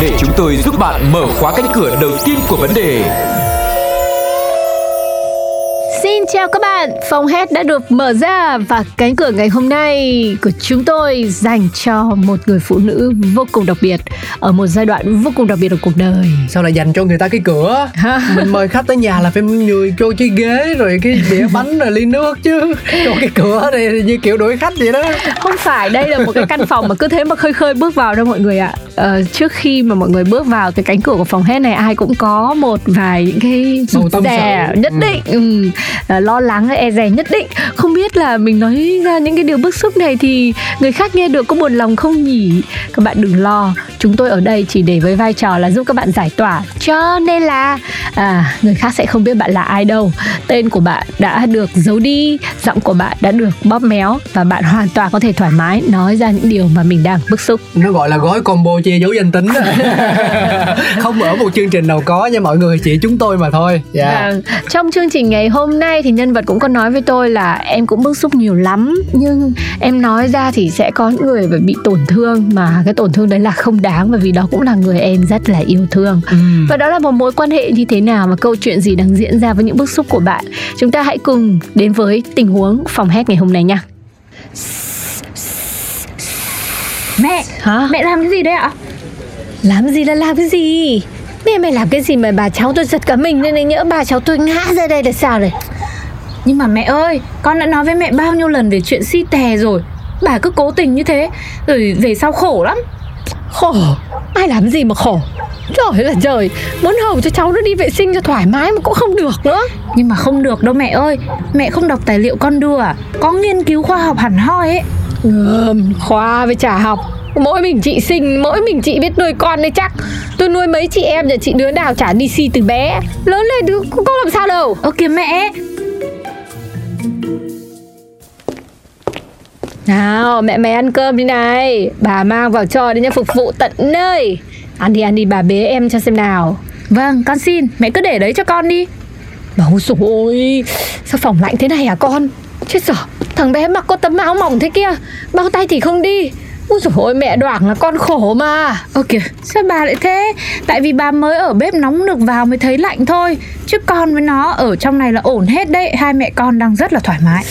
để chúng tôi giúp bạn mở khóa cánh cửa đầu tiên của vấn đề. Chào các bạn, phòng hết đã được mở ra và cánh cửa ngày hôm nay của chúng tôi dành cho một người phụ nữ vô cùng đặc biệt ở một giai đoạn vô cùng đặc biệt của cuộc đời. Sao lại dành cho người ta cái cửa? Mình mời khách tới nhà là phải nhường cho cái ghế rồi cái đĩa bánh rồi ly nước chứ. Cho cái cửa này như kiểu đuổi khách vậy đó. Không phải, đây là một cái căn phòng mà cứ thế mà khơi khơi bước vào đâu mọi người ạ. Ờ, trước khi mà mọi người bước vào cái cánh cửa của phòng hết này ai cũng có một vài những cái rụt rè nhất định. Ừ uh, lo lắng e dè nhất định. Không biết là mình nói ra những cái điều bức xúc này thì người khác nghe được có buồn lòng không nhỉ? Các bạn đừng lo chúng tôi ở đây chỉ để với vai trò là giúp các bạn giải tỏa. Cho nên là à, người khác sẽ không biết bạn là ai đâu. Tên của bạn đã được giấu đi giọng của bạn đã được bóp méo và bạn hoàn toàn có thể thoải mái nói ra những điều mà mình đang bức xúc. Nó gọi là gói combo che giấu danh tính không ở một chương trình nào có nha mọi người chỉ chúng tôi mà thôi. Yeah. Dạ. à, trong chương trình ngày hôm nay thì nhân vật cũng có nói với tôi là em cũng bức xúc nhiều lắm. Nhưng em nói ra thì sẽ có những người bị tổn thương mà cái tổn thương đấy là không đáng bởi vì đó cũng là người em rất là yêu thương. Ừ. và đó là một mối quan hệ như thế nào và câu chuyện gì đang diễn ra với những bức xúc của bạn? Chúng ta hãy cùng đến với tình huống phòng hét ngày hôm nay nha. Mẹ hả? mẹ làm cái gì đấy ạ? Làm gì là làm cái gì? Mẹ mày làm cái gì mà bà cháu tôi giật cả mình nên nhỡ bà cháu tôi ngã ra đây là sao này Nhưng mà mẹ ơi Con đã nói với mẹ bao nhiêu lần về chuyện si tè rồi. Bà cứ cố tình như thế Rồi về sau khổ lắm. Khổ? Ai làm gì mà khổ? Trời là trời Muốn hầu cho cháu nó đi vệ sinh cho thoải mái mà cũng không được nữa. Nhưng mà không được đâu mẹ ơi Mẹ không đọc tài liệu con đưa à? Có nghiên cứu khoa học hẳn hoi ấy. Ừ, Khoa với trả học. Mỗi mình chị sinh mỗi mình chị biết nuôi con đấy chắc. Tôi nuôi mấy chị em nhà chị đứa nào chả đi si từ bé. Lớn lên đứa có làm sao đâu? Ơ kìa mẹ nào, mẹ mày ăn cơm đi này. Bà mang vào cho đi nha phục vụ tận nơi. Ăn đi ăn đi, bà bế em cho xem nào. Vâng con xin, mẹ cứ để đấy cho con đi. Bảo rồi Sao phòng lạnh thế này hả con? Chết sợ Thằng bé mặc có tấm áo mỏng thế kia, Bao tay thì không đi. Ôi dồi ôi mẹ đoảng là con khổ mà. Ơ kìa. Sao bà lại thế? Tại vì bà mới ở bếp nóng được vào mới thấy lạnh thôi. Chứ con với nó ở trong này là ổn hết đấy. Hai mẹ con đang rất là thoải mái.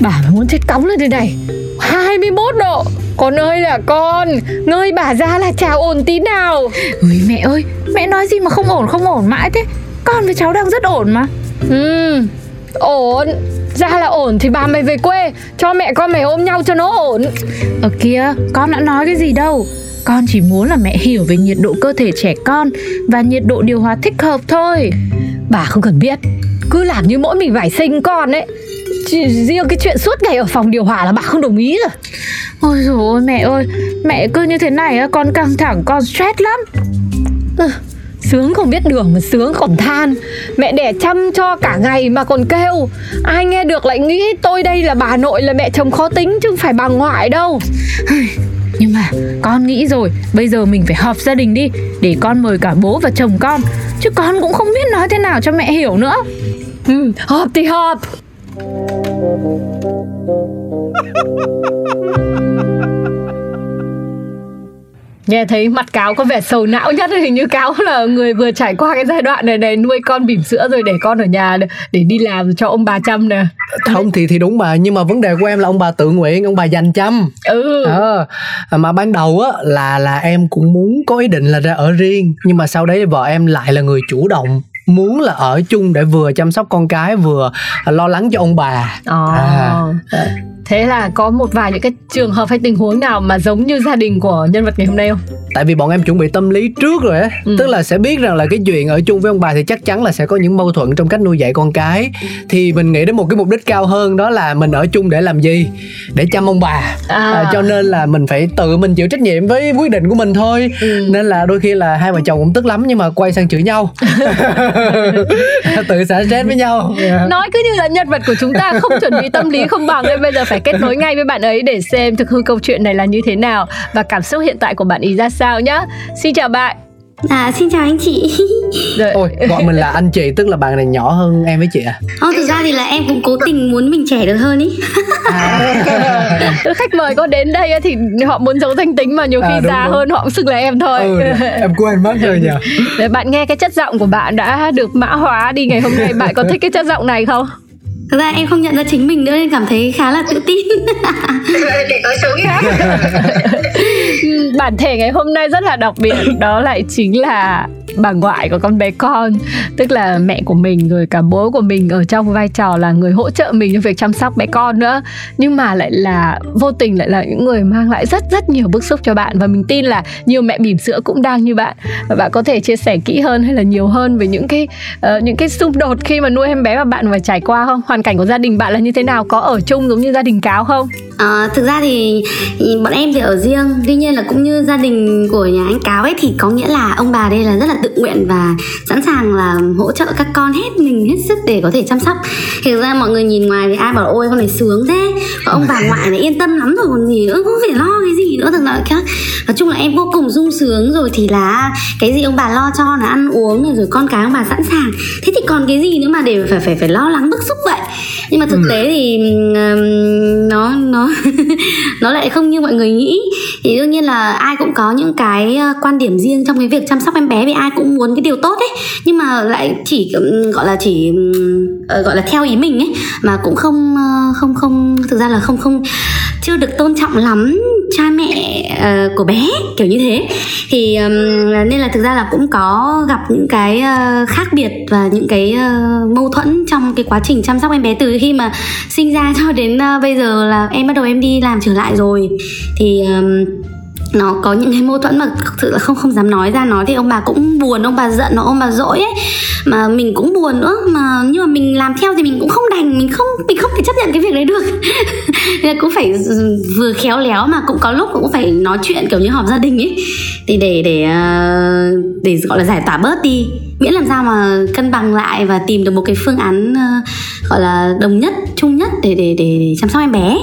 Bà muốn chết cóng lên đây này. 21 độ. Con ơi là con. Ngơi bà ra là chào ổn tí nào. Ui mẹ ơi. Mẹ nói gì mà không ổn không ổn mãi thế? Con với cháu đang rất ổn mà. Ừ Ổn Ra là ổn thì bà mày về quê Cho mẹ con mày ôm nhau cho nó ổn. Ở kia con đã nói cái gì đâu? Con chỉ muốn là mẹ hiểu về nhiệt độ cơ thể trẻ con Và nhiệt độ điều hòa thích hợp thôi. Bà không cần biết Cứ làm như mỗi mình phải sinh con ấy. Chỉ riêng cái chuyện suốt ngày ở phòng điều hòa là bà không đồng ý rồi. Ôi dồi ôi mẹ ơi Mẹ cứ như thế này con căng thẳng con stress lắm. Ừ, Sướng không biết đường mà sướng còn than. Mẹ đẻ chăm cho cả ngày mà còn kêu. Ai nghe được lại nghĩ tôi đây là bà nội là mẹ chồng khó tính chứ không phải bà ngoại đâu. Nhưng mà con nghĩ rồi Bây giờ mình phải họp gia đình đi Để con mời cả bố và chồng con. Chứ con cũng không biết nói thế nào cho mẹ hiểu nữa. Ừ, Họp thì họp. Nghe thấy mặt cáo có vẻ sầu não nhất Hình như cáo là người vừa trải qua cái giai đoạn này này Nuôi con bỉm sữa rồi để con ở nhà Để đi làm cho ông bà chăm nè. Không thì thì đúng mà Nhưng mà vấn đề của em là ông bà tự nguyện Ông bà dành chăm. Ừ. Ờ, Mà ban đầu á là là em cũng muốn có ý định là ra ở riêng Nhưng mà sau đấy vợ em lại là người chủ động muốn là ở chung để vừa chăm sóc con cái vừa lo lắng cho ông bà. À. à thế là có một vài những cái trường hợp hay tình huống nào mà giống như gia đình của nhân vật ngày hôm nay không tại vì bọn em chuẩn bị tâm lý trước rồi á ừ. tức là sẽ biết rằng là cái chuyện ở chung với ông bà thì chắc chắn là sẽ có những mâu thuẫn trong cách nuôi dạy con cái thì mình nghĩ đến một cái mục đích cao hơn đó là mình ở chung để làm gì để chăm ông bà à. À, cho nên là mình phải tự mình chịu trách nhiệm với quyết định của mình thôi ừ. nên là đôi khi là hai vợ chồng cũng tức lắm nhưng mà quay sang chửi nhau tự xả stress với nhau yeah. nói cứ như là nhân vật của chúng ta không chuẩn bị tâm lý không bằng nên bây giờ phải kết nối ngay với bạn ấy để xem thực hư câu chuyện này là như thế nào và cảm xúc hiện tại của bạn ý ra sao nhá xin chào bạn À xin chào anh chị Rồi. Ôi gọi mình là anh chị tức là bạn này nhỏ hơn em với chị à Không thực ra thì là em cũng cố tình muốn mình trẻ được hơn ý à. Khách mời có đến đây thì họ muốn giấu danh tính mà nhiều khi à, già đúng. hơn họ cũng xưng là em thôi ừ, Em quên mất rồi nhỉ Để bạn nghe cái chất giọng của bạn đã được mã hóa đi ngày hôm nay Bạn có thích cái chất giọng này không? Thực ra em không nhận ra chính mình nữa nên cảm thấy khá là tự tin. Để nói xấu khác Bản thể ngày hôm nay rất là đặc biệt. Đó lại chính là bà ngoại của con bé con. Tức là mẹ của mình rồi cả bố của mình ở trong vai trò là người hỗ trợ mình trong việc chăm sóc bé con nữa. Nhưng mà lại là vô tình lại là những người mang lại rất rất nhiều bức xúc cho bạn. Và mình tin là nhiều mẹ bỉm sữa cũng đang như bạn. Và bạn có thể chia sẻ kỹ hơn hay là nhiều hơn về những cái uh, những cái xung đột khi mà nuôi em bé mà bạn phải trải qua không? Hoàn cảnh của gia đình bạn là như thế nào? Có ở chung giống như gia đình cáo không? À, thực ra thì bọn em thì ở riêng. Tuy nhiên là cũng như gia đình của nhà anh cáo ấy thì có nghĩa là ông bà đây là rất là tự nguyện và sẵn sàng là hỗ trợ các con hết mình hết sức để có thể chăm sóc. Thực ra mọi người nhìn ngoài thì ai bảo ôi con này sướng thế còn ông bà ngoại này yên tâm lắm rồi còn gì nữa không phải lo cái gì nữa. Thực ra khác. Nói chung là em vô cùng sung sướng rồi thì là cái gì ông bà lo cho là ăn uống rồi con cái ông bà sẵn sàng. Thế thì còn cái gì nữa mà để phải phải phải lo lắng bức xúc vậy? Nhưng mà thực ừ. tế thì nó nó nó lại không như mọi người nghĩ. Thì đương nhiên nhiên là ai cũng có những cái ờ, quan điểm riêng trong cái việc chăm sóc em bé vì ai cũng muốn cái điều tốt ấy. Nhưng mà lại chỉ gọi là chỉ ờ, gọi là theo ý mình ấy mà cũng không ờ, không không thực ra là không không chưa được tôn trọng lắm cha mẹ uh, của bé kiểu như thế. Thì um, nên là thực ra là cũng có gặp những cái uh, khác biệt và những cái uh, mâu thuẫn trong cái quá trình chăm sóc em bé từ khi mà sinh ra cho đến uh, bây giờ là em bắt đầu em đi làm trở lại rồi. Thì um, nó có những cái mâu thuẫn mà thực sự là không không dám nói ra. Nói thì ông bà cũng buồn ông bà giận nó ông bà dỗi ấy. Mà mình cũng buồn nữa. Mà nhưng mà mình làm theo thì mình cũng không đành. Mình không mình không thể chấp nhận cái việc đấy được. Nên cũng phải vừa khéo léo mà cũng có lúc cũng phải nói chuyện kiểu như họp gia đình ấy. Thì để để ờ, để gọi là giải tỏa bớt đi. Miễn làm sao mà cân bằng lại và tìm được một cái phương án ờ, gọi là đồng nhất chung nhất để để để, để chăm sóc em bé.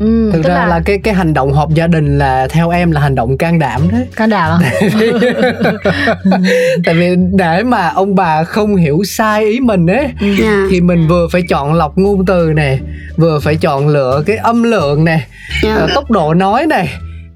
Ừ, thực ra là... là cái cái hành động họp gia đình là theo em là hành động can đảm đấy can đảm à? tại vì để mà ông bà không hiểu sai ý mình ấy yeah. Ừ. Dạ. thì mình vừa phải chọn lọc ngôn từ nè vừa phải chọn lựa cái âm lượng nè yeah. Dạ. tốc độ nói này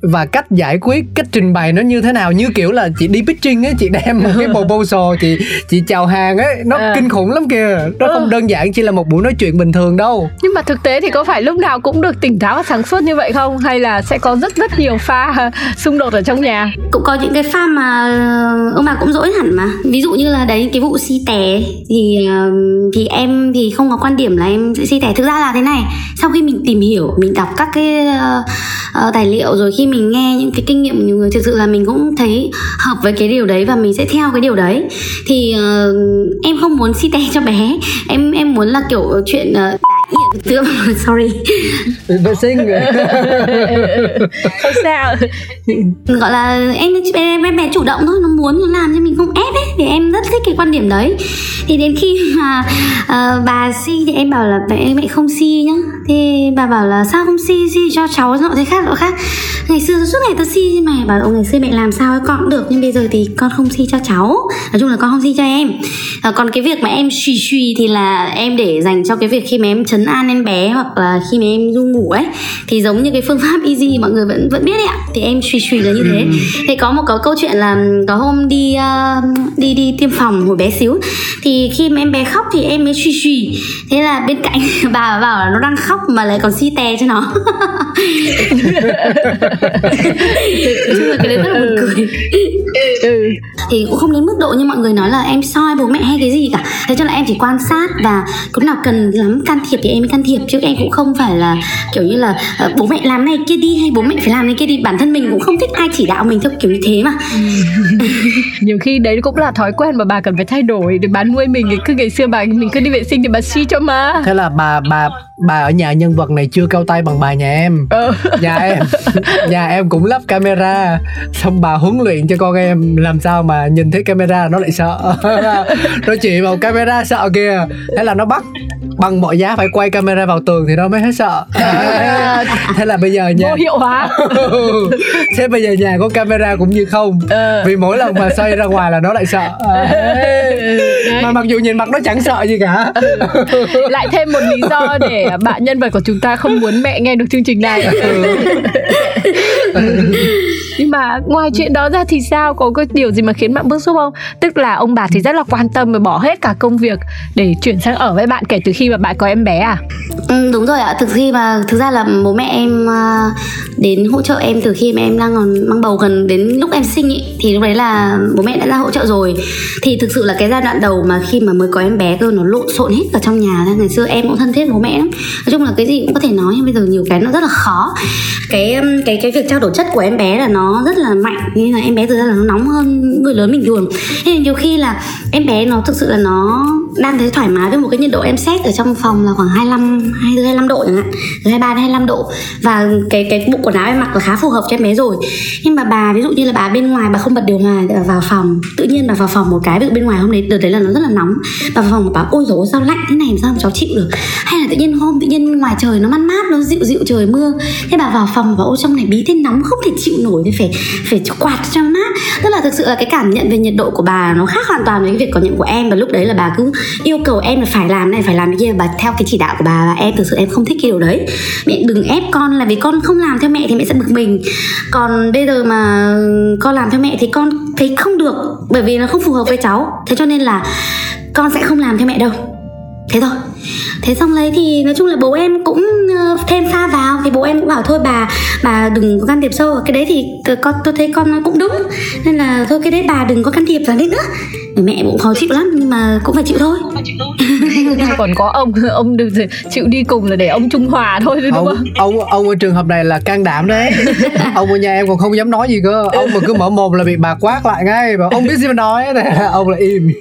và cách giải quyết cách trình bày nó như thế nào như kiểu là chị đi pitching ấy chị đem một cái proposal chị chị chào hàng ấy nó à. kinh khủng lắm kìa. Nó ừ. không đơn giản chỉ là một buổi nói chuyện bình thường đâu. Nhưng mà thực tế thì có phải lúc nào cũng được tỉnh táo và sáng suốt như vậy không? Hay là sẽ có rất rất nhiều pha xung đột ở trong nhà? Cũng có những cái pha mà ông bà cũng dỗi hẳn mà. Ví dụ như là đấy cái vụ si tè thì thì em thì không có quan điểm là em sẽ si tè. Thực ra là thế này sau khi mình tìm hiểu mình đọc các cái uh, uh, tài liệu rồi khi mình nghe những cái kinh nghiệm của nhiều người thực sự là mình cũng thấy hợp với cái điều đấy và mình sẽ theo cái điều đấy. Thì uh, em không muốn si tè cho bé. Em em muốn là kiểu chuyện uh, Tương sorry. Vệ sinh. Không sao. Gọi là em em em bé chủ động thôi nó muốn nó làm cho mình không ép ấy thì em rất thích cái quan điểm đấy. Thì đến khi mà uh, bà si thì em bảo là mẹ mẹ không si nhá. Thì bà bảo là sao không si? Si cho cháu nọ thế khác nọ khác ngày xưa suốt ngày tao si mẹ bảo ông ngày xưa mẹ làm sao ấy con cũng được nhưng bây giờ thì con không si cho cháu. Nói chung là con không si cho em. À, còn cái việc mà em suy suy thì là em để dành cho cái việc khi mà em chấn an em bé hoặc là khi mà em du ngủ ấy thì giống như cái phương pháp easy mọi người vẫn vẫn biết đấy ạ. Thì em suy suy là như thế. Ừ. thì có một có câu chuyện là có hôm đi uh, đi đi tiêm phòng hồi bé xíu thì khi mà em bé khóc thì em mới suy suy. Thế là bên cạnh bà bảo là nó đang khóc mà lại còn si tè cho nó chung là cái đấy rất là buồn cười. Ừ. thì cũng không đến mức độ như mọi người nói là em soi bố mẹ hay cái gì cả. Thế cho là em chỉ quan sát và cũng nào cần lắm can thiệp thì em mới can thiệp chứ em cũng không phải là kiểu như là uh, bố mẹ làm này kia đi hay bố mẹ phải làm này kia đi. Bản thân mình cũng không thích ai chỉ đạo mình theo kiểu như thế mà. Nhiều khi đấy cũng là thói quen mà bà cần phải thay đổi để bà nuôi mình. Cứ ngày xưa bà mình cứ đi vệ sinh thì bà si cho mà. Thế là bà bà bà ở nhà nhân vật này chưa cao tay bằng bà nhà em. Ừ. nhà em nhà em cũng lắp camera. Xong bà huấn luyện cho con em làm sao mà nhìn thấy camera nó lại sợ. Nó chỉ vào camera sợ kìa. Thế là nó bắt bằng mọi giá phải quay camera vào tường thì nó mới hết sợ. Thế là bây giờ nhà vô hiệu hóa. Thế bây giờ nhà có camera cũng như không. Ừ. vì mỗi lần mà xoay ra ngoài là nó lại sợ. Mà mặc dù nhìn mặt nó chẳng sợ gì cả. Lại thêm một lý do để bạn nhân vật của chúng ta không muốn mẹ nghe được chương trình này ừ. nhưng mà ngoài chuyện đó ra thì sao? Có cái điều gì mà khiến bạn bức xúc không? Tức là ông bà thì rất là quan tâm và bỏ hết cả công việc để chuyển sang ở với bạn kể từ khi mà bạn có em bé à? Ừ, đúng rồi ạ. Thực khi mà thực ra là bố mẹ em à, đến hỗ trợ em từ khi mà em đang còn mang bầu gần đến lúc em sinh ý, thì lúc đấy là bố mẹ đã ra hỗ trợ rồi. Thì thực sự là cái giai đoạn đầu mà khi mà mới có em bé cơ nó lộn xộn hết cả trong nhà ngày xưa em cũng thân thiết với bố mẹ lắm. Nói chung là cái gì cũng có thể nói nhưng bây giờ nhiều cái nó rất là khó. Cái cái cái việc trao đổi chất của em bé là nó rất là mạnh. Nên là em bé thực ra là nó nóng hơn người lớn bình thường nên nhiều khi là em bé nó thực sự là nó đang thấy thoải mái với một cái nhiệt độ em xét ở trong phòng là khoảng 25 24 25 độ chẳng hạn. Từ 23 đến 25 độ. Và cái cái bộ quần áo em mặc là khá phù hợp cho em bé rồi. Nhưng mà bà, ví dụ như là bà bên ngoài, bà không bật điều hòa vào phòng, tự nhiên bà vào phòng một cái, ví dụ bên ngoài hôm đấy, đợt đấy là nó rất là nóng. Bà vào phòng bà ôi dồi sao lạnh thế này, sao mà cháu chịu được? Hay là tự nhiên hôm tự nhiên ngoài trời nó mát mát, nó dịu dịu trời mưa. Thế bà vào phòng và ôi trong này bí thế nóng, không thể chịu nổi thế phải phải quạt cho mát. Tức là thực sự là cái cảm nhận về nhiệt độ của bà nó khác hoàn toàn với cái việc cảm nhận của em. Và lúc đấy là bà cứ yêu cầu em là phải làm này, phải làm kia. Bà theo cái chỉ đạo của bà và em thực sự em không thích cái điều đấy. Mẹ đừng ép con là vì con không làm theo mẹ thì mẹ sẽ bực mình. Còn bây giờ mà con làm theo mẹ thì con thấy không được, bởi vì nó không phù hợp với cháu. Thế cho nên là con sẽ không làm theo mẹ đâu. Thế thôi thế xong lấy thì nói chung là bố em cũng ờ, thêm pha vào thì bố em cũng bảo thôi bà bà đừng có can thiệp sâu cái đấy thì con tôi thấy con nó cũng đúng. Nên là thôi cái đấy bà đừng có can thiệp vào đấy nữa. Mẹ cũng khó chịu lắm nhưng mà cũng phải chịu thôi. Còn có ông ông được chịu đi cùng là để ông trung hòa thôi đúng ông, không? ông ông ở trường hợp này là can đảm đấy. Ông ở nhà em còn không dám nói gì cơ. Ông mà cứ mở mồm là bị bà quát lại ngay và ông biết gì mà nói? Này ông là im.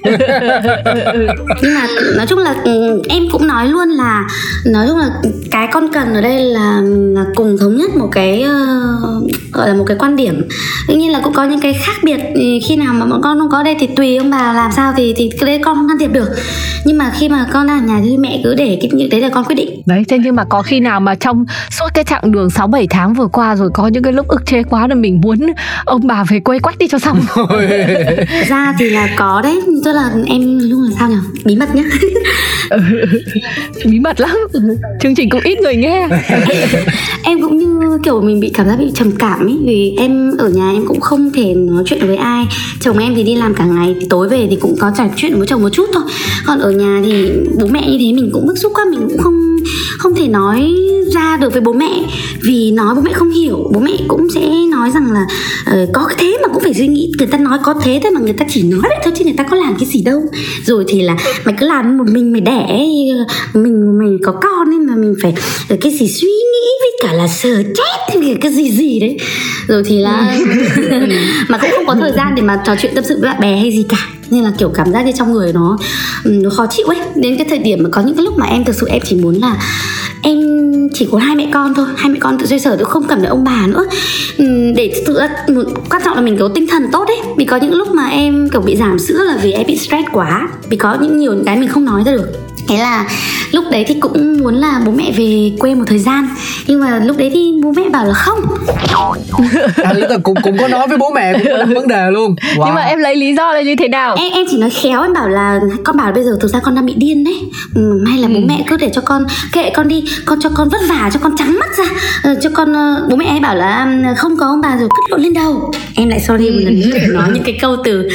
Nhưng mà nói chung là ừ, em cũng nói luôn là nói chung là cái con cần ở đây là, là cùng thống nhất một cái uh, gọi là một cái quan điểm. Tuy nhiên là cũng có những cái khác biệt khi nào mà bọn con không có đây thì tùy ông bà làm sao thì thì cái đấy con không can thiệp được. Nhưng mà khi mà con đang ở nhà thì mẹ cứ để cái những đấy là con quyết định. Đấy thế nhưng mà có khi nào mà trong suốt cái chặng đường 6 7 tháng vừa qua rồi có những cái lúc ức chế quá là mình muốn ông bà về quê quách đi cho xong? Ra thì là có đấy tức là em luôn là sao nhỉ bí mật nhá bí mật lắm. Chương trình cũng ít người nghe. Em cũng như kiểu mình bị cảm giác bị trầm cảm ấy vì em ở nhà em cũng không thể nói chuyện với ai. Chồng em thì đi làm cả ngày thì tối về thì cũng có trò chuyện với chồng một chút thôi. Còn ở nhà thì bố mẹ như thế mình cũng bức xúc quá mình cũng không không thể nói ra được với bố mẹ. Vì nói bố mẹ không hiểu bố mẹ cũng sẽ nói rằng là uh, có thế mà cũng phải suy nghĩ. Người ta nói có thế thôi mà người ta chỉ nói vậy thôi chứ người ta có làm cái gì đâu. Rồi thì là mày cứ làm một mình mày đẻ mình mình có con nên mà mình phải ờ, cái gì suy nghĩ với cả là sờ chết cái gì gì đấy. Rồi thì là mà cũng không có thời gian để mà trò chuyện tâm sự với bạn bè hay gì cả. Nên là kiểu cảm giác như trong người nó nó khó chịu ấy. Đến cái thời điểm mà có những cái lúc mà em thực sự em chỉ muốn là em chỉ có hai mẹ con thôi hai mẹ con tự xoay sở tôi không cần phải ông bà nữa. Để tự quan trọng là mình có tinh thần tốt đấy vì có những lúc mà em kiểu bị giảm sữa là vì em bị stress quá. Vì có những nhiều cái mình không nói ra được. Thế là lúc đấy thì cũng muốn là bố mẹ về quê một thời gian. Nhưng mà lúc đấy thì bố mẹ bảo là không. À, là cũng cũng có nói với bố mẹ cũng có vấn đề luôn. Wow. nhưng mà em lấy lý do là như thế nào? Em em chỉ nói khéo em bảo là con bảo là bây giờ thực ra con đang bị điên đấy. Ừ, hay là bố ừ. mẹ cứ để cho con kệ con đi con cho con vất vả cho con trắng mắt ra. Ờ, cho con uh, bố mẹ hay bảo là không có ông bà rồi cất lộn lên đầu em lại sorry một lần nữa nói những cái câu từ.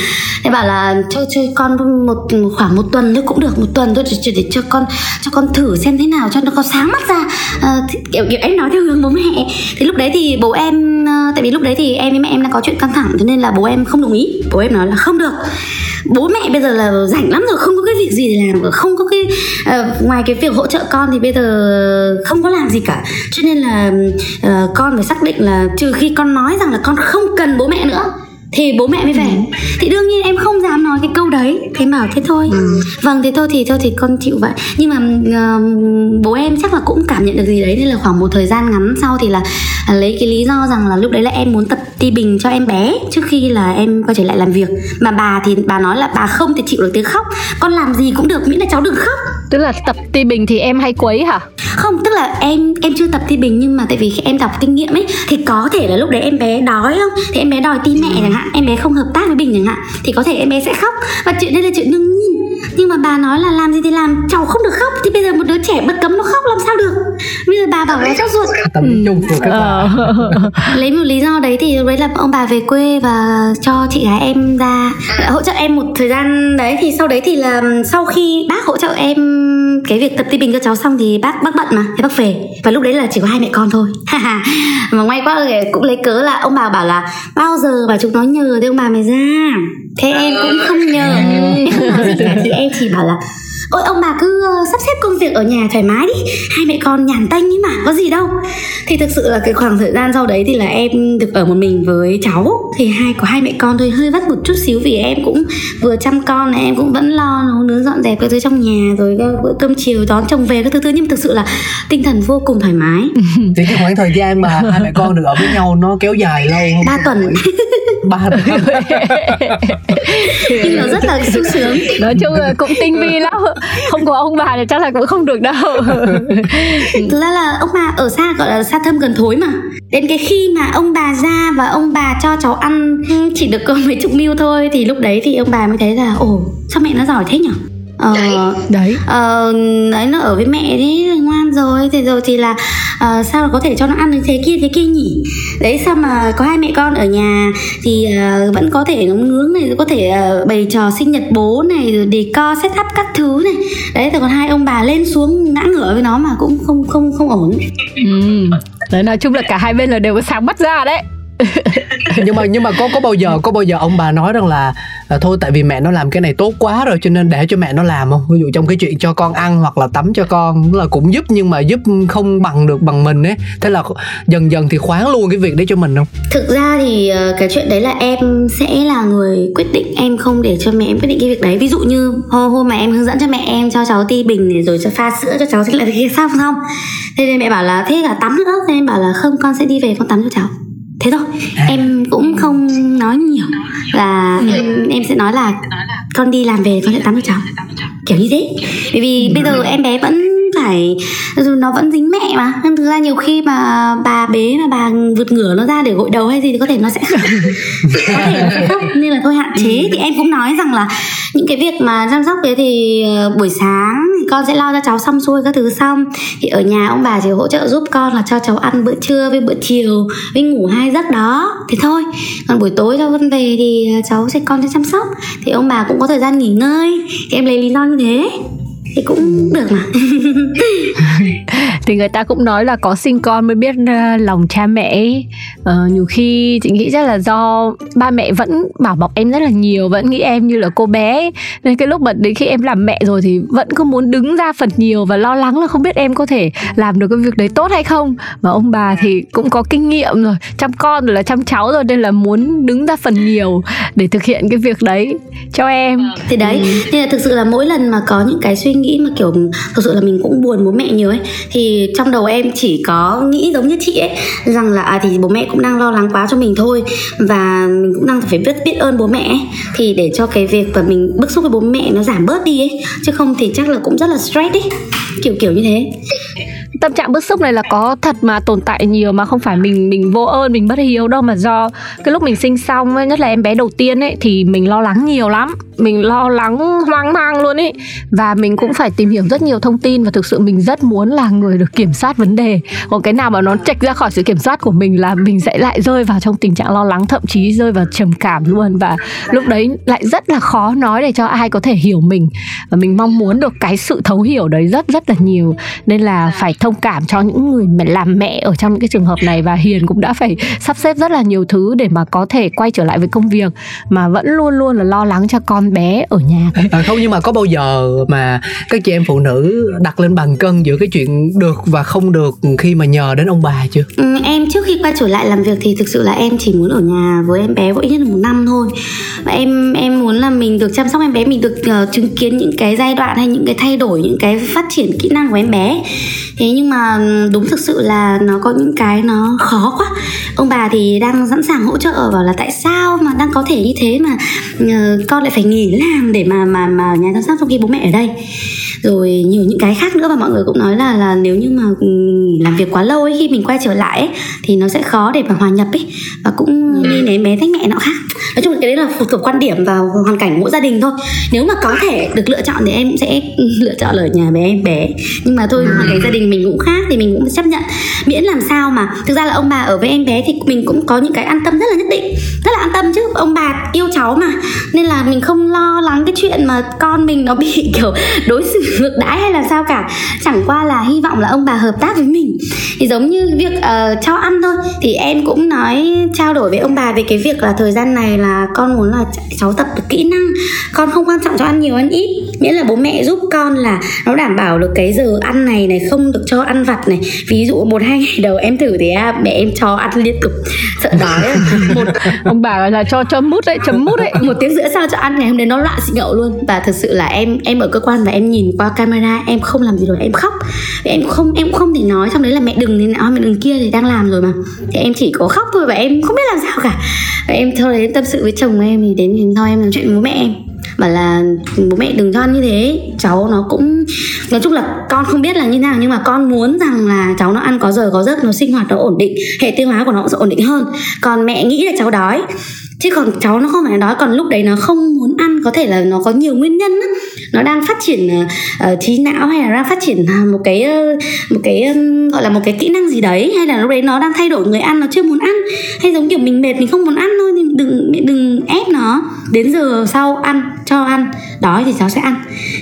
Thế bảo là cho cho con một khoảng một tuần thôi cũng được một tuần thôi để, để cho con cho con thử xem thế nào cho nó có sáng mắt ra. À, thì, kiểu, kiểu em nói theo hướng bố mẹ thì lúc đấy thì bố em tại vì lúc đấy thì em với mẹ em đang có chuyện căng thẳng cho nên là bố em không đồng ý. Bố em nói là không được bố mẹ bây giờ là rảnh lắm rồi không có cái việc gì để làm không có cái uh, ngoài cái việc hỗ trợ con thì bây giờ không có làm gì cả. Cho nên là uh, con phải xác định là trừ khi con nói rằng là con không cần bố mẹ nữa thì bố mẹ mới về. Ừ. thì đương nhiên em không dám nói cái câu đấy. Thế bảo thế thôi. Ừ. vâng thế thôi thì thôi thì con chịu vậy. Nhưng mà uh, bố em chắc là cũng cảm nhận được gì đấy. Nên là khoảng một thời gian ngắn sau thì là uh, lấy cái lý do rằng là lúc đấy là em muốn tập ti bình cho em bé trước khi là em quay trở lại làm việc. Mà bà thì bà nói là bà không thể chịu được tiếng khóc. Con làm gì cũng được miễn là cháu đừng khóc. Tức là tập ti bình thì em hay quấy hả? Không tức là em em chưa tập ti bình nhưng mà tại vì khi em đọc kinh nghiệm ấy thì có thể là lúc đấy em bé đói không? Thì em bé đòi ti mẹ chẳng hạn em bé không hợp tác với bình chẳng hạn thì có thể em bé sẽ khóc. Và chuyện đây là chuyện đương nhiên. Nhưng mà bà nói là làm gì thì làm cháu không được khóc. Thì bây giờ một đứa trẻ bất cấm nó khóc làm sao được? Bây giờ bà bảo là sốt ruột. Tâm lý chung của các bà lấy một lý do đấy thì đấy là ông bà về quê và cho chị gái em ra hỗ trợ em một thời gian đấy. Thì sau đấy thì là sau khi bác hỗ trợ em cái việc tập ti bình cho cháu xong thì bác bác bận mà thì bác về. Và lúc đấy là chỉ có hai mẹ con thôi. Mà may quá cũng lấy cớ là ông bà bảo là bao giờ mà chúng nó nhờ ông bà mới ra. Thế em cũng không nhờ. Thì em chỉ bảo là ôi ông bà cứ uh, sắp xếp công việc ở nhà thoải mái đi. Hai mẹ con nhàn tanh ấy mà có gì đâu. Thì thực sự là cái khoảng thời gian sau đấy thì là em được ở một mình với cháu. Thì hai có hai mẹ con thôi hơi vất một chút xíu vì em cũng vừa chăm con này em cũng vẫn lo nấu nướng dọn dẹp các thứ trong nhà rồi bữa cơm chiều đón chồng về các thứ thứ. Nhưng thực sự là tinh thần vô cùng thoải mái. Thì cái khoảng thời gian mà hai mẹ con được ở với nhau nó kéo dài lâu không? Ba tuần. Ba tuần. Nhưng nó rất là sung sướng. Nói chung là cũng tinh vi lắm không có ông bà thì chắc là cũng không được đâu. Thực ra là ông bà ở xa, gọi là xa thơm gần thối mà. Đến cái khi mà ông bà ra và ông bà cho cháu ăn chỉ được có mấy chục mil thôi, thì lúc đấy thì ông bà mới thấy là, ồ, sao mẹ nó giỏi thế nhở? Ờ, đấy. ờ, đấy nó ở với mẹ đấy ngoan rồi. Thì rồi thì là uh, sao có thể cho nó ăn được thế kia thế kia nhỉ? Đấy sao mà có hai mẹ con ở nhà thì uh, vẫn có thể nấu nướng này có thể uh, bày trò sinh nhật bố này rồi đề co set up các thứ này. Đấy thì còn hai ông bà lên xuống ngã ngửa với nó mà cũng không không không ổn. Ừ. đấy nói chung là cả hai bên là đều có sáng mắt ra đấy nhưng mà nhưng mà có có bao giờ có bao giờ ông bà nói rằng là, là thôi tại vì mẹ nó làm cái này tốt quá rồi cho nên để cho mẹ nó làm không? Ví dụ trong cái chuyện cho con ăn hoặc là tắm cho con là cũng giúp nhưng mà giúp không bằng được bằng mình ấy. Thế là dần dần thì khoáng luôn cái việc đấy cho mình không? Thực ra thì ờ, cái chuyện đấy là em sẽ là người quyết định em không để cho mẹ em quyết định cái việc đấy. Ví dụ như hôm hôm mà em hướng dẫn cho mẹ em cho cháu ti bình rồi cho pha sữa cho cháu sẽ lại cái xong không. Thế nên mẹ bảo là thế cả tắm nữa. Thế em bảo là không con sẽ đi về con tắm cho cháu thế thôi, em cũng không nói nhiều là ừ. em em sẽ nói là con đi làm về, con sẽ tắm cho cháu kiểu như thế bởi vì bây giờ em bé vẫn phải nó vẫn dính mẹ mà. Nên thực ra nhiều khi mà bà bế mà bà vượt ngửa nó ra để gội đầu hay gì thì có thể nó sẽ khóc. Có thể nó sẽ khóc nên là thôi hạn chế. Ừ. thì em cũng nói rằng là những cái việc mà chăm sóc đấy thì ờ, buổi sáng thì con sẽ lo cho cháu xong xuôi các thứ xong. Thì ở nhà ông bà chỉ hỗ trợ giúp con là cho cháu ăn bữa trưa với bữa chiều với ngủ hai giấc đó. Thế thôi. Còn buổi tối cho con về thì ờ, cháu sẽ con sẽ chăm sóc. Thì ông bà cũng có thời gian nghỉ ngơi. Thì em lấy lý do như thế thì cũng được mà thì người ta cũng nói là có sinh con mới biết uh, lòng cha mẹ uh, nhiều khi chị nghĩ chắc là do ba mẹ vẫn bảo bọc em rất là nhiều vẫn nghĩ em như là cô bé nên cái lúc mà đến khi em làm mẹ rồi thì vẫn cứ muốn đứng ra phần nhiều và lo lắng là không biết em có thể làm được cái việc đấy tốt hay không. Mà ông bà thì cũng có kinh nghiệm rồi chăm con rồi là chăm cháu rồi nên là muốn đứng ra phần nhiều để thực hiện cái việc đấy cho em. Thì đấy ừ. nên là thực sự là mỗi lần mà có những cái suy nghĩ nghĩ mà, kiểu, thực sự là mình cũng buồn bố mẹ nhiều ấy. Thì trong đầu em chỉ có nghĩ giống như chị ấy, rằng là à thì bố mẹ cũng đang lo lắng quá cho mình thôi. Và mình cũng đang phải biết biết ơn bố mẹ ấy. thì để cho cái việc và mình bức xúc với bố mẹ nó giảm bớt đi ấy, chứ không thì chắc là cũng rất là stress ấy. Kiểu kiểu như thế tâm trạng bức xúc này là có thật mà tồn tại nhiều mà không phải mình mình vô ơn, mình bất hiếu đâu mà do cái lúc mình sinh xong nhất là em bé đầu tiên ấy, thì mình lo lắng nhiều lắm. Mình lo lắng hoang mang luôn ấy. Và mình cũng phải tìm hiểu rất nhiều thông tin và thực sự mình rất muốn là người được kiểm soát vấn đề. Còn cái nào mà nó trạch ra khỏi sự kiểm soát của mình là mình sẽ lại rơi vào trong tình trạng lo lắng, thậm chí rơi vào trầm cảm luôn. Và lúc đấy lại rất là khó nói để cho ai có thể hiểu mình. Và mình mong muốn được cái sự thấu hiểu đấy rất rất là nhiều. Nên là phải thông cảm cho những người mà làm mẹ ở trong những cái trường hợp này và hiền cũng đã phải sắp xếp rất là nhiều thứ để mà có thể quay trở lại với công việc mà vẫn luôn luôn là lo lắng cho con bé ở nhà. À, không nhưng mà có bao giờ mà các chị em phụ nữ đặt lên bàn cân giữa cái chuyện được và không được khi mà nhờ đến ông bà chưa? Ừ, em trước khi quay trở lại làm việc thì thực sự là em chỉ muốn ở nhà với em bé mỗi nhất là một năm thôi. Và em em muốn là mình được chăm sóc em bé mình được uh, chứng kiến những cái giai đoạn hay những cái thay đổi những cái phát triển kỹ năng của em bé. Thế nhưng mà đúng thực sự là nó có những cái nó khó quá. Ông bà thì đang sẵn sàng hỗ trợ bảo là tại sao mà đang có thể như thế mà uh, con lại phải nghỉ làm để mà mà mà nhà chăm sóc trong khi bố mẹ ở đây. Rồi nhiều những cái khác nữa và mọi người cũng nói là là nếu như mà làm việc quá lâu ấy khi mình quay trở lại ấy, thì nó sẽ khó để mà hòa nhập ấy và cũng như ừ. em bé tách mẹ nọ khác. Nói chung là cái đấy là phụ thuộc quan điểm và hoàn cảnh mỗi gia đình thôi. Nếu mà có thể được lựa chọn thì em sẽ lựa chọn ở nhà bé em bé. Nhưng mà thôi hoàn cảnh gia đình mình cũng khác thì mình cũng chấp nhận. Miễn làm sao mà thực ra là ông bà ở với em bé thì mình cũng có những cái an tâm rất là nhất định rất là an tâm chứ. Ông bà yêu cháu mà nên là mình không lo lắng cái chuyện mà con mình nó bị kiểu đối xử ngược đãi hay là sao cả. Chẳng qua là hy vọng là ông bà hợp tác với mình. Thì giống như việc uh, cho ăn thôi thì em cũng nói trao đổi với ông bà về cái việc là thời gian này là con muốn là cháu tập được kỹ năng con không quan trọng cho ăn nhiều ăn ít. Miễn là bố mẹ giúp con là nó đảm bảo được cái giờ ăn này này không được cho ăn vặt này. Ví dụ một hai ngày đầu em thử thì à, mẹ em cho ăn liên tục. Sợ đói một ông bà là cho cho mút đấy chấm mút đấy. Một tiếng rưỡi sau cho ăn ngày hôm đấy nó loạn xị nhậu luôn. Và thực sự là em em ở cơ quan và em nhìn qua camera em không làm gì rồi em khóc. Em không em không thể nói trong đấy là mẹ đừng thế nào mẹ đừng kia thì đang làm rồi mà. Thì em chỉ có khóc thôi và em không biết làm sao cả. Và em thôi đến tâm sự với chồng em thì đến thì thôi em nói chuyện với mẹ em bảo là, bố mẹ đừng cho ăn như thế, cháu nó cũng nói chung là con không biết là như nào, nhưng mà con muốn rằng là cháu nó ăn có giờ có giấc, nó sinh hoạt, nó ổn định, hệ tiêu hóa của nó cũng sẽ ổn định hơn. Còn mẹ nghĩ là cháu đói chứ còn cháu nó không phải đói còn lúc đấy nó không muốn ăn có thể là nó có nhiều nguyên nhân á. Nó đang phát triển uh, trí não hay là đang phát triển à, một cái ờ, một cái um, gọi là một cái kỹ năng gì đấy hay là lúc đấy nó đang thay đổi người ăn nó chưa muốn ăn. Hay giống kiểu mình mệt mình không muốn ăn thôi nhưng đừng đừng ép nó. Đến giờ sau ăn cho ăn đói thì cháu sẽ ăn.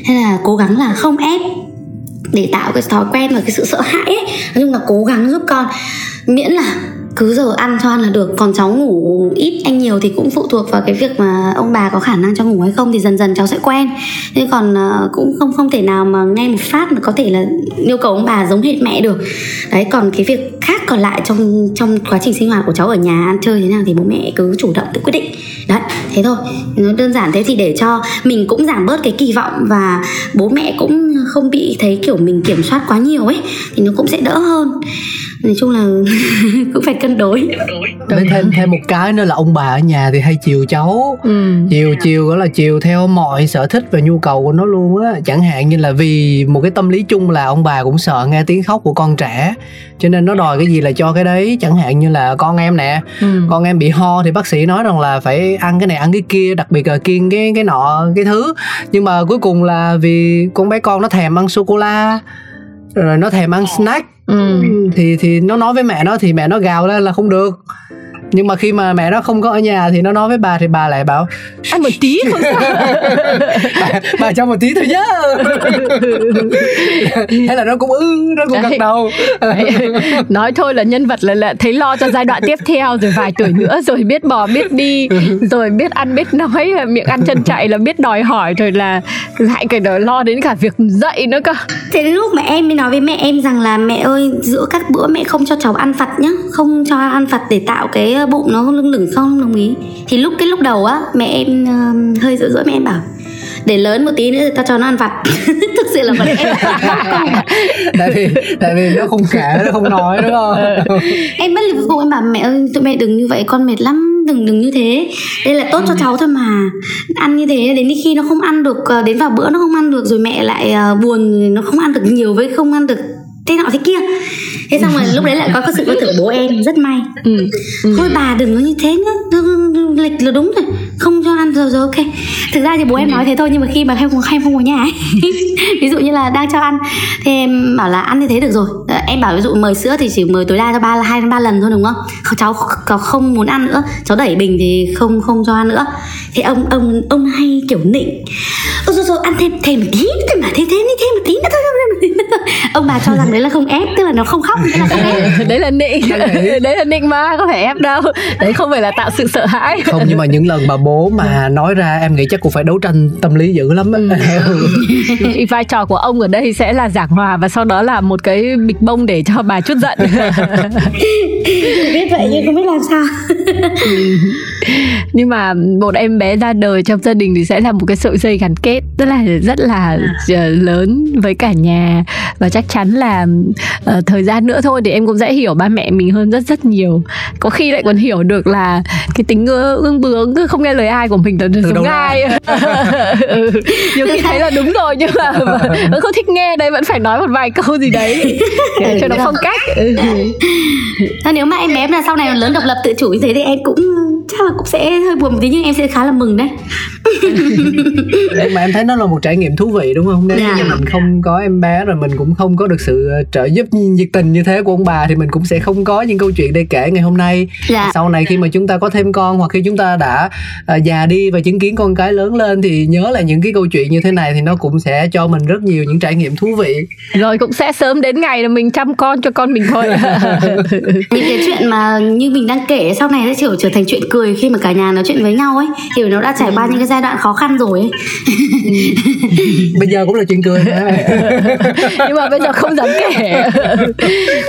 Hay là cố gắng là không ép để tạo cái thói quen và cái sự sợ hãi ấy. Nói chung là cố gắng giúp con. Miễn là cứ giờ ăn cho ăn là được. Còn cháu ngủ ít anh nhiều thì cũng phụ thuộc vào cái việc mà ông bà có khả năng cho ngủ hay không thì dần dần cháu sẽ quen. Thế còn uh, cũng không không thể nào mà ngay một phát mà có thể là yêu cầu ông bà giống hệt mẹ được. Đấy còn cái việc khác còn lại trong trong quá trình sinh hoạt của cháu ở nhà ăn chơi thế nào thì bố mẹ cứ chủ động tự quyết định. Đấy thế thôi. Nó đơn giản thế thì để cho mình cũng giảm bớt cái kỳ vọng và bố mẹ cũng không bị thấy kiểu mình kiểm soát quá nhiều ấy thì nó cũng sẽ đỡ hơn nói chung là cũng phải cân đối. Thêm thêm thêm một cái nữa là ông bà ở nhà thì hay chiều cháu. Ừ. chiều chiều đó là chiều theo mọi sở thích và nhu cầu của nó luôn á. Chẳng hạn như là vì một cái tâm lý chung là ông bà cũng sợ nghe tiếng khóc của con trẻ. Cho nên nó đòi cái gì là cho cái đấy. Chẳng hạn như là con em nè ừ. con em bị ho thì bác sĩ nói rằng là phải ăn cái này ăn cái kia đặc biệt là kiêng cái cái nọ cái thứ. Nhưng mà cuối cùng là vì con bé con nó thèm ăn sô cô la rồi nó thèm ăn snack. Ừ. thì thì nó nói với mẹ nó thì mẹ nó gào lên là không được nhưng mà khi mà mẹ nó không có ở nhà thì nó nói với bà thì bà lại bảo ăn một tí không sao? Bà, bà cho một tí thôi nhá. Hay là nó cũng ư ừ, nó cũng gật đầu. Nói thôi là nhân vật là, là thấy lo cho giai đoạn tiếp theo rồi vài tuổi nữa rồi biết bò biết đi rồi biết ăn biết nói miệng ăn chân chạy là biết đòi hỏi rồi là lại cái đó lo đến cả việc dậy nữa cơ. Thế đến lúc mà em mới nói với mẹ em rằng là mẹ ơi giữa các bữa mẹ không cho cháu ăn vặt nhá không cho ăn vặt để tạo cái bụng nó lưng lửng không đồng ý. Thì lúc cái lúc đầu á mẹ em uh, hơi dữ dỗi mẹ em bảo để lớn một tí nữa tao cho nó ăn vặt. Thực sự là bọn em tại vì tại vì nó không kể nó không nói đúng không? Em bất lực vô em bảo mẹ ơi tụi mẹ đừng như vậy con mệt lắm đừng đừng như thế. Đây là tốt cho cháu thôi mà. Ăn như thế đến khi nó không ăn được ờ, đến vào bữa nó không ăn được rồi mẹ lại uh, buồn nó không ăn được nhiều với không ăn được thế nọ thế kia thế xong rồi lúc đấy lại có, có sự có thử bố em rất may ừ. Ừ. thôi bà đừng có như thế nữa lịch là đúng rồi không cho ăn rồi rồi ok. Thực ra thì bố em ừ. nói thế thôi nhưng mà khi mà em không em không có nhà ấy ví dụ như là đang cho ăn thì em bảo là ăn như thế được rồi. Ờ, em bảo ví dụ mời sữa thì chỉ mời tối đa cho ba hai ba lần thôi đúng không? Cháu không muốn ăn nữa. Cháu đẩy bình thì không không cho ăn nữa. Thì ông ông ông hay kiểu nịnh. Ôi rồi rồi ăn thêm thêm một tí nữa mà thêm thêm đi thêm một tí nữa thôi. Ông bà cho rằng đấy là không ép tức là nó không khóc đấy là không ép. Đấy là nịnh. Đấy. Là nịnh mà có phải ép đâu. Đấy không phải là tạo sự sợ hãi. Không nhưng mà những lần mà bố mà nói ra em nghĩ chắc cũng phải đấu tranh tâm lý dữ lắm ừ. vai trò của ông ở đây sẽ là giảng hòa và sau đó là một cái bịch bông để cho bà chút giận. Biết vậy nhưng không biết làm sao. Nhưng mà một em bé ra đời trong gia đình thì sẽ là một cái sợi dây gắn kết rất là rất là à. lớn với cả nhà. Và chắc chắn là uh, thời gian nữa thôi thì em cũng sẽ hiểu ba mẹ mình hơn rất rất nhiều. Có khi lại còn hiểu được là cái tính ương bướng không nghe lời ai của mình là giống ai ừ. nhiều khi thấy là đúng rồi nhưng mà vẫn không thích nghe đây vẫn phải nói một vài câu gì đấy để cho nó phong cách ừ. nếu mà em bé là sau này lớn độc lập tự chủ như thế thì em cũng chắc là cũng sẽ hơi buồn một tí nhưng em sẽ khá là mừng đấy nhưng mà em thấy nó là một trải nghiệm thú vị đúng không nếu yeah. như mình không có em bé rồi mình cũng không có được sự ờ, trợ giúp nhiệt tình như thế của ông bà thì mình cũng sẽ không có những câu chuyện để kể ngày hôm nay yeah. sau này khi mà chúng ta có thêm con hoặc khi chúng ta đã uh, già đi và chứng kiến con cái lớn lên thì nhớ là những cái câu chuyện như thế này thì nó cũng sẽ cho mình rất nhiều những trải nghiệm thú vị. Rồi cũng sẽ sớm đến ngày là mình chăm con cho con mình thôi. Những cái chuyện mà như mình đang kể sau này sẽ trở trở thành chuyện cười khi mà cả nhà nói chuyện với nhau ấy. Thì nó đã trải qua những cái giai đoạn khó khăn rồi ấy. bây giờ cũng là chuyện cười. Nhưng mà bây giờ không dám kể.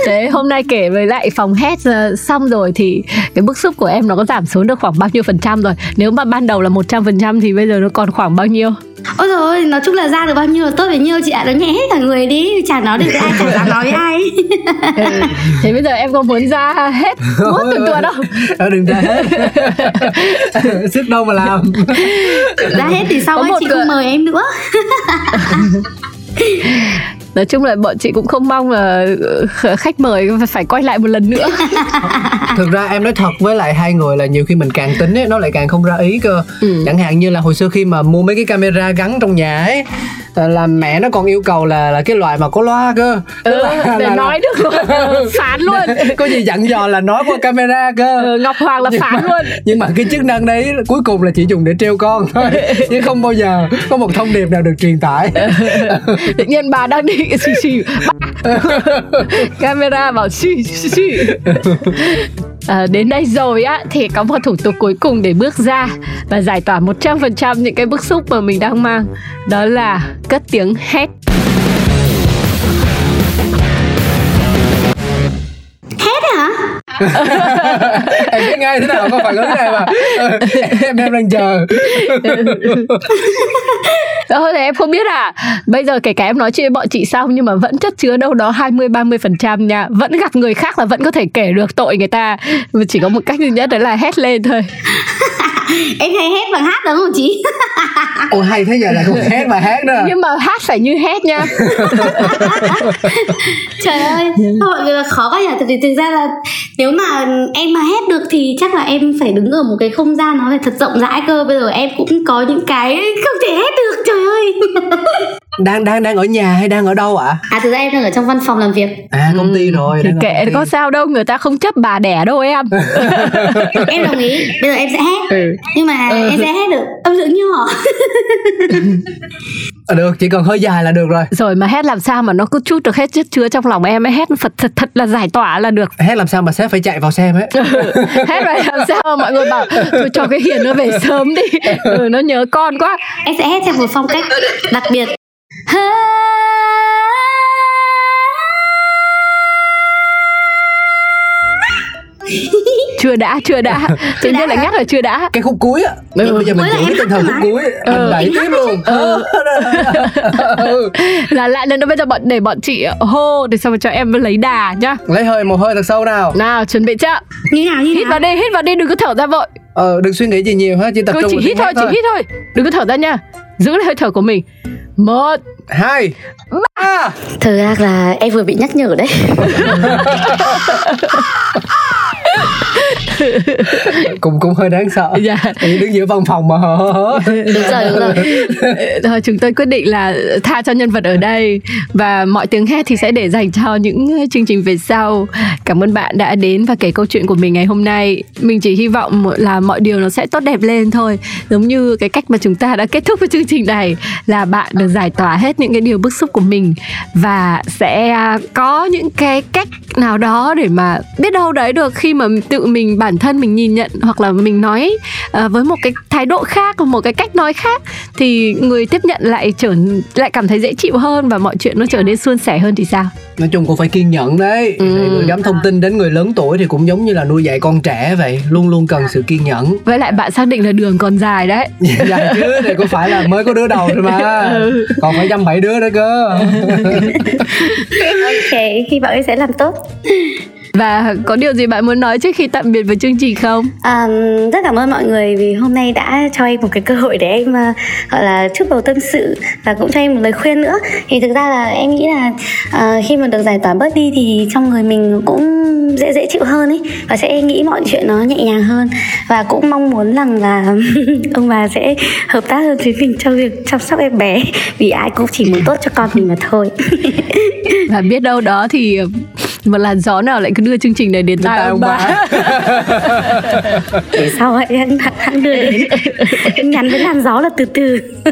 Thế hôm nay kể với lại phòng hết xong rồi thì cái bức xúc của em nó có giảm xuống được khoảng bao nhiêu phần trăm rồi. nếu mà ban đầu là một trăm phần trăm thì bây giờ nó còn khoảng bao nhiêu? Ôi rồi nói chung là ra được bao nhiêu là tốt bấy nhiêu chị ạ. À, nó nhẹ hết cả người đi. Chả nói được với ai chả dám nói với ai. Thế bây giờ em có muốn ra hết mỗi tuần tuần không ờ, đừng ra hết. Sức đâu mà làm. Ra hết thì sau ấy chị không mời em nữa nói chung là bọn chị cũng không mong là ờ, khách mời phải quay lại một lần nữa. Thực ra em nói thật với lại hai người là nhiều khi mình càng tính ấy nó lại càng không ra ý cơ. Ừ. chẳng hạn như là hồi xưa khi mà mua mấy cái camera gắn trong nhà ấy là mẹ nó còn yêu cầu là là cái loại mà có loa cơ. Ừ, là, để là, nói được. Luôn phán luôn. Có gì dặn dò là nói qua camera cơ. Ừ, ngọc hoàng là phán luôn. nhưng mà cái chức năng đấy cuối cùng là chỉ dùng để treo con thôi chứ không bao giờ có một thông điệp nào được truyền tải. Tự nhiên bà đang đi xì xì. Camera bảo xì xì xì. À, đến đây rồi á thì có một thủ tục cuối cùng để bước ra và giải tỏa 100% những cái bức xúc mà mình đang mang. Đó là cất tiếng hét. Hét hả? Em biết ngay thế nào có phản ứng này mà. Em em đang chờ. Thôi thì em không biết à. Bây giờ kể cả em nói chuyện với bọn chị xong Nhưng mà vẫn chất chứa đâu đó 20-30% nha. Vẫn gặp người khác là vẫn có thể kể được tội người ta. Chỉ có một cách duy nhất đấy là hét lên thôi em hay hét bằng hát đúng không chị? Ồ hay thế giờ là không hét mà hát nữa. Nhưng mà hát phải như hét nha. Trời ơi mọi người là khó quá nhỉ. Thực, thực ra là nếu mà em mà hét được thì chắc là em phải đứng ở một cái không gian nó phải thật rộng rãi cơ. Bây giờ em cũng có những cái không thể hét được trời ơi đang đang đang ở nhà hay đang ở đâu ạ? À? à thực ra em đang ở trong văn phòng làm việc. À công ty ừ. rồi. Thì kệ có sao đâu, người ta không chấp bà đẻ đâu em. em đồng ý. Bây giờ em sẽ hét. Ừ. Nhưng mà ừ. em sẽ hét được âm lượng nhỏ. à, được, chỉ cần hơi dài là được rồi. Rồi mà hét làm sao mà nó cứ chút được hết chất chứa trong lòng em ấy hét thật thật thật là giải tỏa là được. Hét làm sao mà sếp phải chạy vào xem ấy. hét rồi làm sao mà mọi người bảo thôi cho cái hiền nó về sớm đi. Ừ, nó nhớ con quá. Em sẽ hét theo một phong cách đặc biệt chưa đã chưa đã. Tự nhiên lại nhắc là chưa đã. Cái khúc cuối á. Ừ. bây giờ mình giữ cái tinh thần khúc cuối ừ. đẩy tiếp luôn. Ừ. là lại lần nữa bây giờ bọn để bọn chị hô để xong cho em lấy đà nhá. Lấy hơi một hơi thật sâu nào. Nào chuẩn bị chưa? Như nào như hít vào đi hít vào đi đừng có thở ra vội. Ờ đừng suy nghĩ gì nhiều hết chỉ tập Cứ trung chỉ hít thôi chỉ hít thôi. Đừng có thở ra nha. Giữ lấy hơi thở của mình. Một hai. Ba thực ra là em vừa bị nhắc nhở đấy cũng cũng hơi đáng sợ. Dạ. đứng giữa văn phòng mà hờ hờ đúng rồi đúng rồi. Thôi chúng tôi quyết định là tha cho nhân vật ở đây. Và mọi tiếng hét thì sẽ để dành cho những chương trình về sau. Cảm ơn bạn đã đến và kể câu chuyện của mình ngày hôm nay. Mình chỉ hy vọng là mọi điều nó sẽ tốt đẹp lên thôi. Giống như cái cách mà chúng ta đã kết thúc với chương trình này là bạn được giải tỏa hết những cái điều bức xúc của mình. Và sẽ có những cái cách nào đó để mà biết đâu đấy được khi mà tự mình bản thân mình nhìn nhận hoặc là mình nói uh, với một cái thái độ khác một cái cách nói khác thì người tiếp nhận lại trở lại cảm thấy dễ chịu hơn và mọi chuyện nó trở nên suôn sẻ hơn thì sao? Nói chung cũng phải kiên nhẫn đấy. Ừ. người gắm thông tin đến người lớn tuổi thì cũng giống như là nuôi dạy con trẻ vậy luôn luôn cần sự kiên nhẫn. Với lại bạn xác định là đường còn dài đấy. Dài chứ này có phải là mới có đứa đầu thôi mà. Ừ. còn phải dăm bảy đứa nữa cơ. Ok hy vọng em sẽ làm tốt và có điều gì bạn muốn nói trước khi tạm biệt với chương trình không? À, rất cảm ơn mọi người vì hôm nay đã cho em một cái cơ hội để em uh, gọi là chút bầu tâm sự và cũng cho em một lời khuyên nữa. Thì thực ra là em nghĩ là uh, khi mà được giải tỏa bớt đi thì trong người mình cũng dễ dễ chịu hơn ấy và sẽ nghĩ mọi chuyện nó nhẹ nhàng hơn và cũng mong muốn rằng là ông bà sẽ hợp tác hơn với mình trong việc chăm sóc em bé vì ai cũng chỉ muốn tốt cho con mình mà thôi. và biết đâu đó thì một làn gió nào lại cứ đưa chương trình này đến tai ông, bà để sau vậy anh hãng đưa đến. Nhắn với làn gió là từ từ.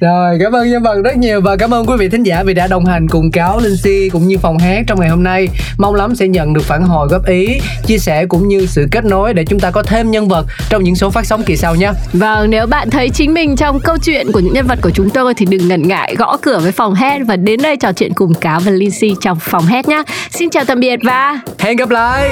Rồi cảm ơn nhân vật rất nhiều và cảm ơn quý vị thính giả vì đã đồng hành cùng cáo linh si cũng như phòng hát trong ngày hôm nay. Mong lắm sẽ nhận được phản hồi góp ý chia sẻ cũng như sự kết nối để chúng ta có thêm nhân vật trong những số phát sóng kỳ sau nhé vâng nếu bạn thấy chính mình trong câu chuyện của những nhân vật của chúng tôi thì đừng ngần ngại gõ cửa với phòng hát và đến đây trò chuyện cùng cáo và Lindsay trong phòng hết nhé. Xin chào tạm biệt và hẹn gặp lại.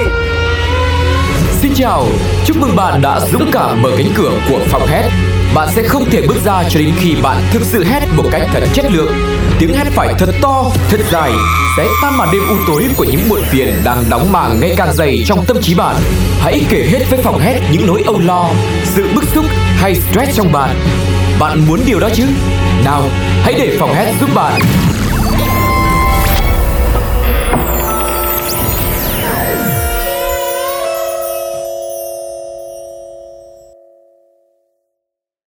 Xin chào, chúc mừng bạn đã dũng cảm mở cánh cửa của phòng hét. Bạn sẽ không thể bước ra cho đến khi bạn thực sự hét một cách thật chất lượng. Tiếng hét phải thật to, thật dài, sẽ tan màn đêm u tối của những muộn phiền đang đóng màng ngày càng dày trong tâm trí bạn. Hãy kể hết với phòng hét những nỗi âu lo, sự bức xúc hay stress trong bạn. Bạn muốn điều đó chứ? Nào, hãy để phòng hét giúp bạn